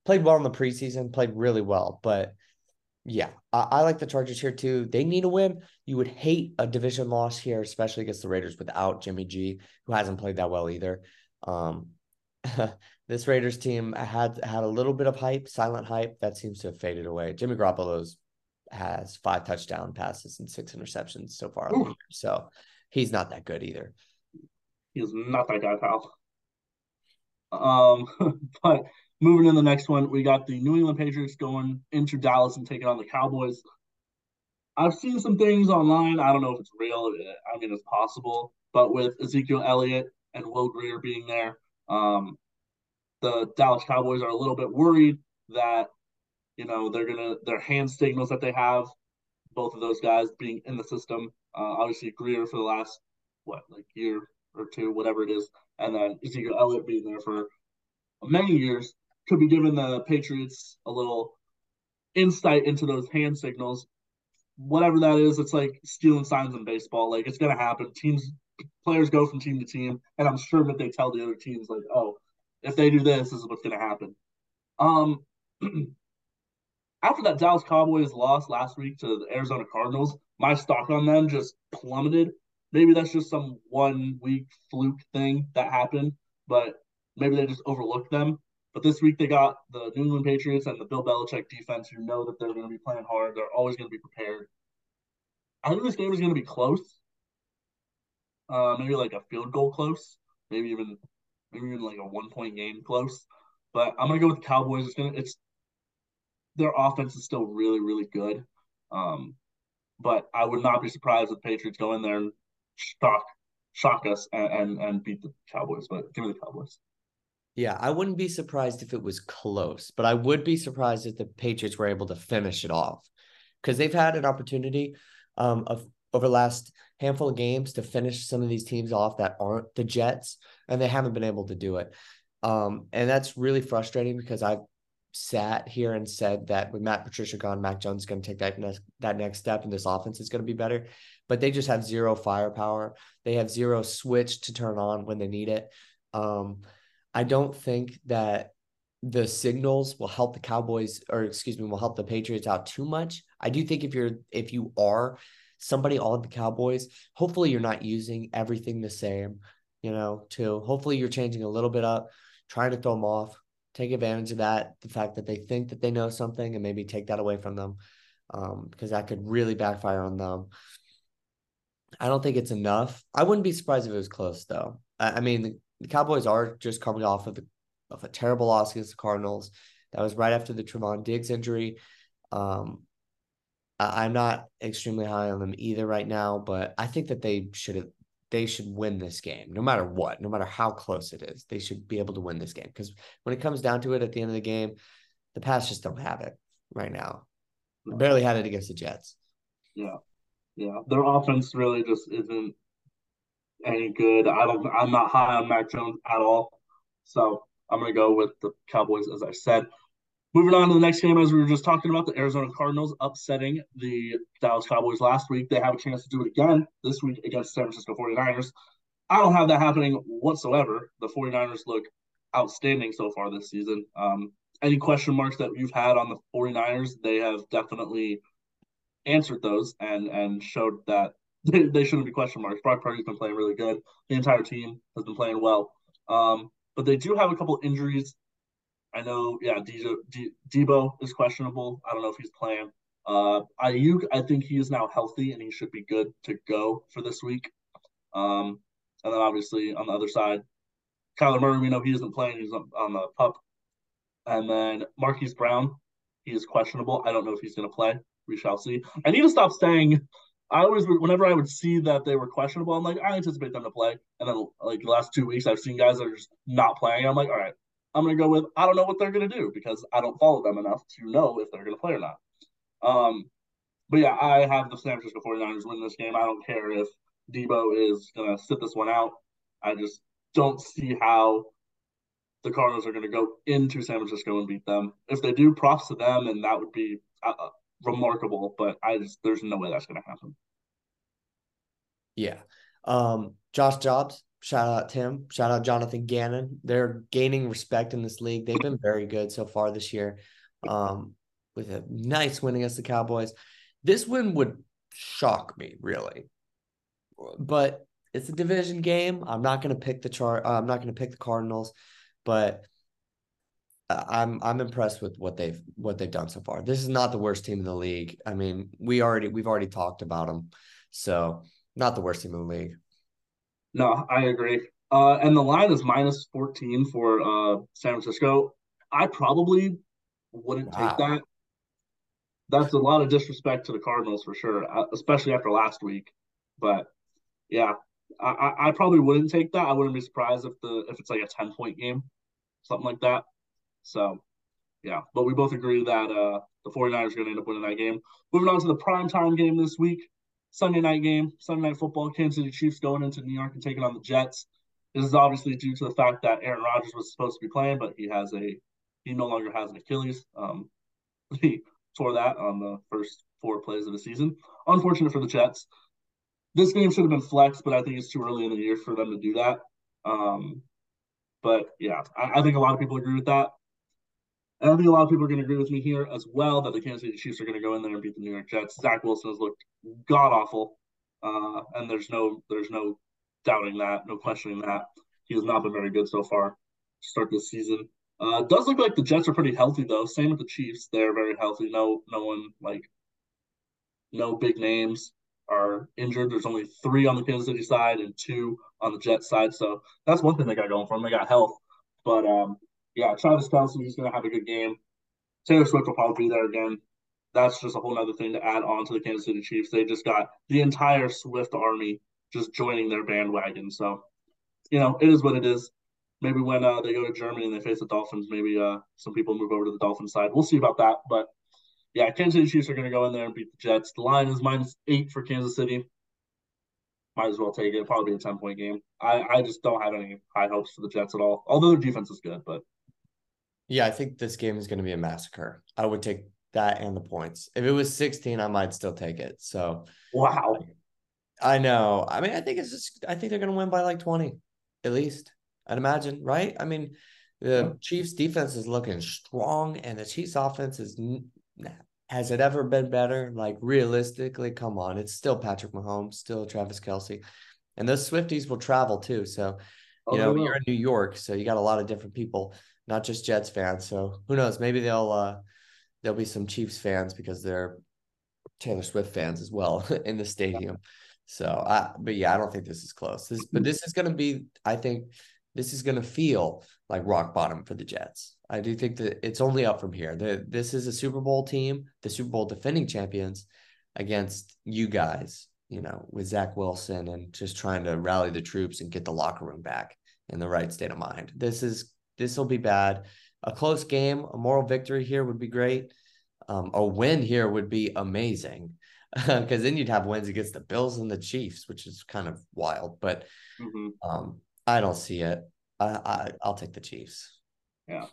S3: played well in the preseason, played really well. But yeah, I, I, like the Chargers here too. They need a win. You would hate a division loss here, especially against the Raiders without Jimmy G, who hasn't played that well either. Um, this Raiders team had had a little bit of hype, silent hype that seems to have faded away. Jimmy Garoppolo's has five touchdown passes and six interceptions so far, so he's not that good either.
S2: He's not that guy, pal. Um, but moving to the next one, we got the New England Patriots going into Dallas and taking on the Cowboys. I've seen some things online. I don't know if it's real. I mean, it's possible, but with Ezekiel Elliott and Will Grier being there, um, the Dallas Cowboys are a little bit worried that you know they're gonna their hand signals that they have, both of those guys being in the system. Uh, obviously, Grier for the last what like year or two, whatever it is, and then Ezekiel Elliott being there for many years could be giving the Patriots a little insight into those hand signals. Whatever that is, it's like stealing signs in baseball. Like it's gonna happen. Teams players go from team to team, and I'm sure that they tell the other teams like, "Oh, if they do this, this is what's gonna happen." Um, after that Dallas Cowboys loss last week to the Arizona Cardinals, my stock on them just plummeted. Maybe that's just some one week fluke thing that happened, but maybe they just overlooked them. But this week they got the New England Patriots and the Bill Belichick defense who know that they're going to be playing hard. They're always going to be prepared. I think this game is going to be close. Uh, maybe like a field goal close. Maybe even maybe even like a one point game close. But I'm gonna go with the Cowboys. It's gonna it's their offense is still really really good. Um, but I would not be surprised if the Patriots go in there and shock shock us and, and, and beat the Cowboys. But give me the Cowboys.
S3: Yeah, I wouldn't be surprised if it was close, but I would be surprised if the Patriots were able to finish it off because they've had an opportunity um, of over the last handful of games to finish some of these teams off that aren't the Jets, and they haven't been able to do it. Um, and that's really frustrating because I've sat here and said that with Matt Patricia gone, Mac Jones is going to take that next that next step, and this offense is going to be better. But they just have zero firepower. They have zero switch to turn on when they need it. Um, I don't think that the signals will help the Cowboys or excuse me will help the Patriots out too much. I do think if you're if you are somebody on the Cowboys, hopefully you're not using everything the same, you know, too. Hopefully you're changing a little bit up, trying to throw them off, take advantage of that, the fact that they think that they know something and maybe take that away from them. Um, because that could really backfire on them. I don't think it's enough. I wouldn't be surprised if it was close though. I, I mean, the Cowboys are just coming off of, the, of a terrible loss against the Cardinals. That was right after the Trevon Diggs injury. Um, I, I'm not extremely high on them either right now, but I think that they should have they should win this game no matter what, no matter how close it is. They should be able to win this game because when it comes down to it at the end of the game, the Pats just don't have it right now. Barely had it against the Jets.
S2: Yeah. Yeah. Their offense really just isn't any good. I don't. I'm not high on Mac Jones at all. So I'm gonna go with the Cowboys, as I said. Moving on to the next game, as we were just talking about, the Arizona Cardinals upsetting the Dallas Cowboys last week. They have a chance to do it again this week against the San Francisco 49ers. I don't have that happening whatsoever. The 49ers look outstanding so far this season. Um, any question marks that you've had on the 49ers, they have definitely answered those and and showed that they, they shouldn't be question marks. Brock Purdy's been playing really good. The entire team has been playing well. Um, but they do have a couple injuries. I know, yeah, Deebo, Deebo is questionable. I don't know if he's playing. Uh, Aiyuk, I think he is now healthy and he should be good to go for this week. Um, and then obviously on the other side, Kyler Murray, we know he isn't playing. He's on, on the pup. And then Marquise Brown, he is questionable. I don't know if he's going to play. We shall see. I need to stop saying I always, whenever I would see that they were questionable, I'm like, I anticipate them to play. And then, like the last two weeks, I've seen guys that are just not playing. I'm like, all right, I'm gonna go with I don't know what they're gonna do because I don't follow them enough to know if they're gonna play or not. Um, but yeah, I have the San Francisco 49ers win this game. I don't care if Deebo is gonna sit this one out. I just don't see how the Cardinals are to go into San Francisco and beat them. If they do, props to them, and that would be uh, remarkable, but I just there's no way that's going to happen.
S3: Yeah. Um, Josh Dobbs, Shout out Tim. Shout out Jonathan Gannon. They're gaining respect in this league. They've been very good so far this year. Um, with a nice win against the Cowboys. This win would shock me, really. But it's a division game. I'm not going to pick the chart. Uh, I'm not going to pick the Cardinals, but I'm I'm impressed with what they've what they've done so far. This is not the worst team in the league. I mean, we already we've already talked about them, so not the worst team in the league.
S2: No, I agree. Uh, and the line is minus 14 for uh, San Francisco. I probably wouldn't wow. take that. That's a lot of disrespect to the Cardinals for sure, uh, especially after last week. But yeah, I, I probably wouldn't take that. I wouldn't be surprised if the if it's like a 10 point game, something like that. So yeah, but we both agree that uh, the 49ers are going to end up winning that game. Moving on to the prime time game this week. Sunday night game, Sunday night football. Kansas City Chiefs going into New York and taking on the Jets. This is obviously due to the fact that Aaron Rodgers was supposed to be playing, but he has a he no longer has an Achilles. Um, he tore that on the first four plays of the season. Unfortunate for the Jets. This game should have been flexed, but I think it's too early in the year for them to do that. Um, but yeah, I, I think a lot of people agree with that. I think a lot of people are going to agree with me here as well that the Kansas City Chiefs are going to go in there and beat the New York Jets. Zach Wilson has looked god awful, uh, and there's no there's no doubting that, no questioning that. He has not been very good so far. To start this season. Uh, does look like the Jets are pretty healthy though. Same with the Chiefs; they're very healthy. No, no one like no big names are injured. There's only three on the Kansas City side and two on the Jets side. So that's one thing they got going for them. They got health. But um, yeah, Travis Kelce, he's going to have a good game. Taylor Swift will probably be there again. That's just a whole other thing to add on to the Kansas City Chiefs. They just got the entire Swift army just joining their bandwagon. So, you know, it is what it is. Maybe when uh, they go to Germany and they face the Dolphins, maybe uh, some people move over to the Dolphin side. We'll see about that. But yeah, Kansas City Chiefs are going to go in there and beat the Jets. The line is minus eight for Kansas City. Might as well take it. Probably be a 10 point game. I, I just don't have any high hopes for the Jets at all. Although their defense is good, but
S3: yeah, I think this game is going to be a massacre. I would take that and the points. If it was 16, I might still take it. So,
S2: wow.
S3: I know. I mean, I think it's just, I think they're going to win by like 20 at least. I'd imagine, right? I mean, the Chiefs defense is looking strong and the Chiefs offense is has it ever been better? Like realistically, come on, it's still Patrick Mahomes, still Travis Kelce. and those Swifties will travel too. So, you oh, know, you're in New York, so you got a lot of different people not just Jets fans. So who knows? Maybe they'll uh there'll be some Chiefs fans because they're Taylor Swift fans as well in the stadium. So I but yeah, I don't think this is close. This but this is gonna be, I think this is gonna feel like rock bottom for the Jets. I do think that it's only up from here. The, this is a Super Bowl team, the Super Bowl defending champions against you guys, you know, with Zach Wilson and just trying to rally the troops and get the locker room back in the right state of mind. This is this will be bad. A close game, a moral victory here would be great. Um, a win here would be amazing because then you'd have wins against the Bills and the Chiefs, which is kind of wild. But mm-hmm. um, I don't see it. I, I I'll take the Chiefs.
S2: Yeah.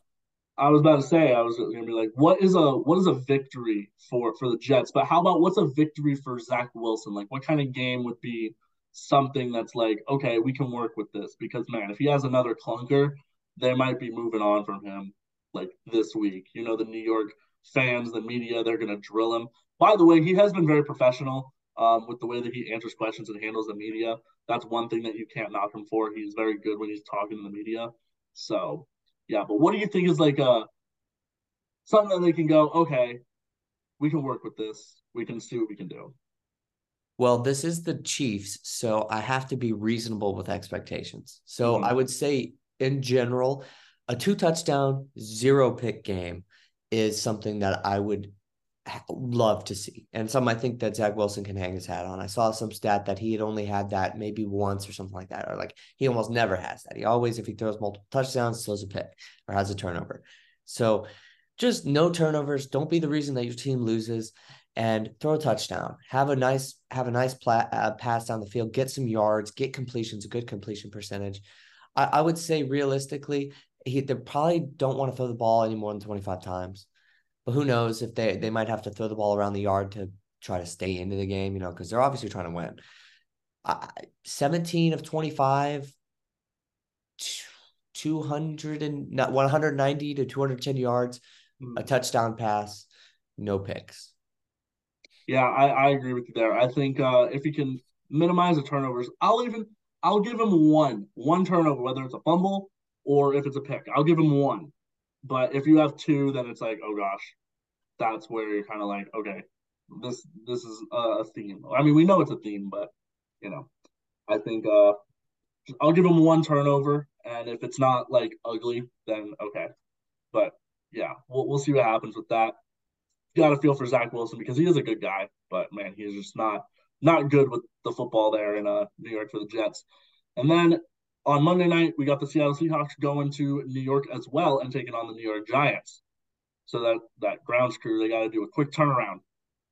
S2: I was about to say I was gonna be like, what is a what is a victory for for the Jets? But how about what's a victory for Zach Wilson? Like, what kind of game would be something that's like, okay, we can work with this? Because man, if he has another clunker, they might be moving on from him like this week. You know, the New York fans, the media, they're going to drill him. By the way, he has been very professional um, with the way that he answers questions and handles the media. That's one thing that you can't knock him for. He's very good when he's talking to the media. So, yeah. But what do you think is like a uh, something that they can go, okay, we can work with this. We can see what we can do.
S3: Well, this is the Chiefs, so I have to be reasonable with expectations. So mm-hmm. I would say in general, a two touchdown, zero pick game is something that I would love to see. And some I think that Zach Wilson can hang his hat on. I saw some stat that he had only had that maybe once or something like that, or like he almost never has that. He always, if he throws multiple touchdowns, throws a pick or has a turnover. So just no turnovers. Don't be the reason that your team loses and throw a touchdown. Have a nice have a nice pla- uh, pass down the field. Get some yards. Get completions. A good completion percentage. I, I would say realistically, he they probably don't want to throw the ball any more than 25 times. But who knows if they they might have to throw the ball around the yard to try to stay into the game, you know, because they're obviously trying to win. I, 17 of 25, 200 and not 190 to 210 yards, mm. a touchdown pass, no picks.
S2: Yeah, I, I agree with you there. I think uh, if he can minimize the turnovers, I'll even I'll give him one one turnover, whether it's a fumble or if it's a pick. I'll give him one. But if you have two, then it's like, oh gosh, that's where you're kind of like, okay, this this is a theme. I mean, we know it's a theme, but you know, I think uh, I'll give him one turnover, and if it's not like ugly, then okay. But yeah, we'll we'll see what happens with that. Got to feel for Zach Wilson because he is a good guy, but man, he's just not not good with the football there in uh, New York for the Jets. And then on Monday night, we got the Seattle Seahawks going to New York as well and taking on the New York Giants. So that that grounds crew, they got to do a quick turnaround.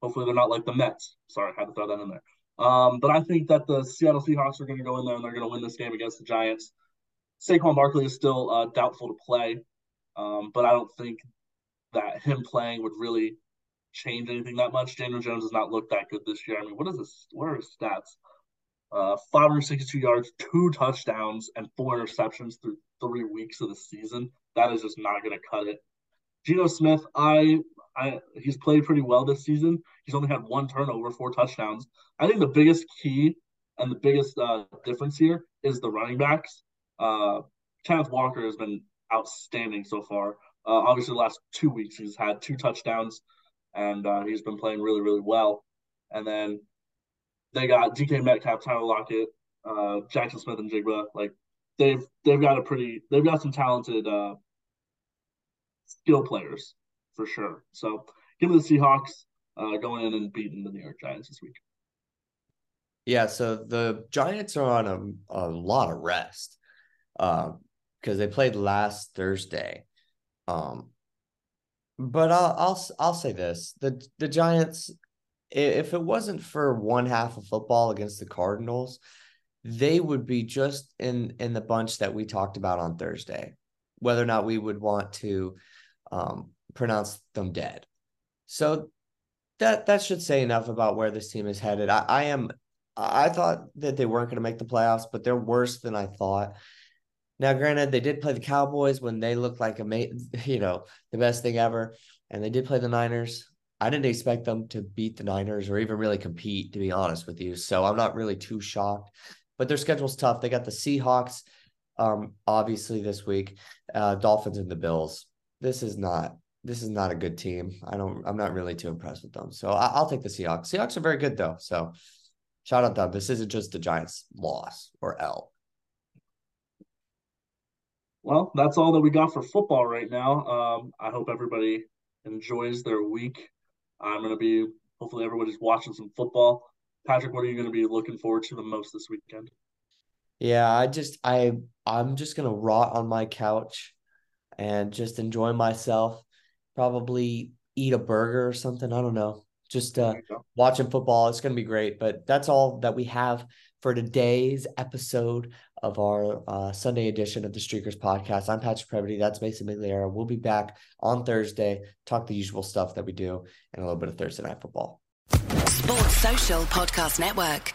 S2: Hopefully, they're not like the Mets. Sorry, I had to throw that in there. Um, but I think that the Seattle Seahawks are going to go in there and they're going to win this game against the Giants. Saquon Barkley is still uh, doubtful to play, um, but I don't think that him playing would really change anything that much. Daniel Jones has not looked that good this year. I mean, what is this? What are his stats? Uh, 562 yards, two touchdowns, and four interceptions through three weeks of the season. That is just not going to cut it. Geno Smith, I, I, he's played pretty well this season. He's only had one turnover, four touchdowns. I think the biggest key and the biggest uh, difference here is the running backs. Uh, Kenneth Walker has been outstanding so far. Uh, obviously, the last two weeks he's had two touchdowns, and uh, he's been playing really, really well. And then they got DK Metcalf, Tyler Lockett, uh, Jaxon Smith-Njigba. Like they've they've got a pretty they've got some talented uh, skill players for sure. So give me the Seahawks uh, going in and beating the New York Giants this week.
S3: Yeah, so the Giants are on a, a lot of rest because uh, they played last Thursday. Um, but I'll I'll I'll say this: the the Giants, if it wasn't for one half of football against the Cardinals, they would be just in in the bunch that we talked about on Thursday. Whether or not we would want to um, pronounce them dead, so that that should say enough about where this team is headed. I, I am I thought that they weren't going to make the playoffs, but they're worse than I thought. Now, granted, they did play the Cowboys when they looked like a you know the best thing ever, and they did play the Niners. I didn't expect them to beat the Niners or even really compete, to be honest with you. So I'm not really too shocked. But their schedule's tough. They got the Seahawks, um, obviously this week, uh, Dolphins and the Bills. This is not this is not a good team. I don't. I'm not really too impressed with them. So I, will take the Seahawks. Seahawks are very good though. So shout out them. This isn't just the Giants' loss or L.
S2: Well, that's all that we got for football right now. Um, I hope everybody enjoys their week. I'm going to be, hopefully, everybody's watching some football. Patrick, what are you going to be looking forward to the most this weekend?
S3: Yeah, I just, I, I'm just going to rot on my couch and just enjoy myself. Probably eat a burger or something. I don't know. Just uh, watching football. It's going to be great. But that's all that we have for today's episode of our uh, Sunday edition of the Streakers podcast. I'm Patrick Previty. That's Mason Migliera. We'll be back on Thursday, talk the usual stuff that we do, and a little bit of Thursday night football.
S1: Sports Social Podcast Network.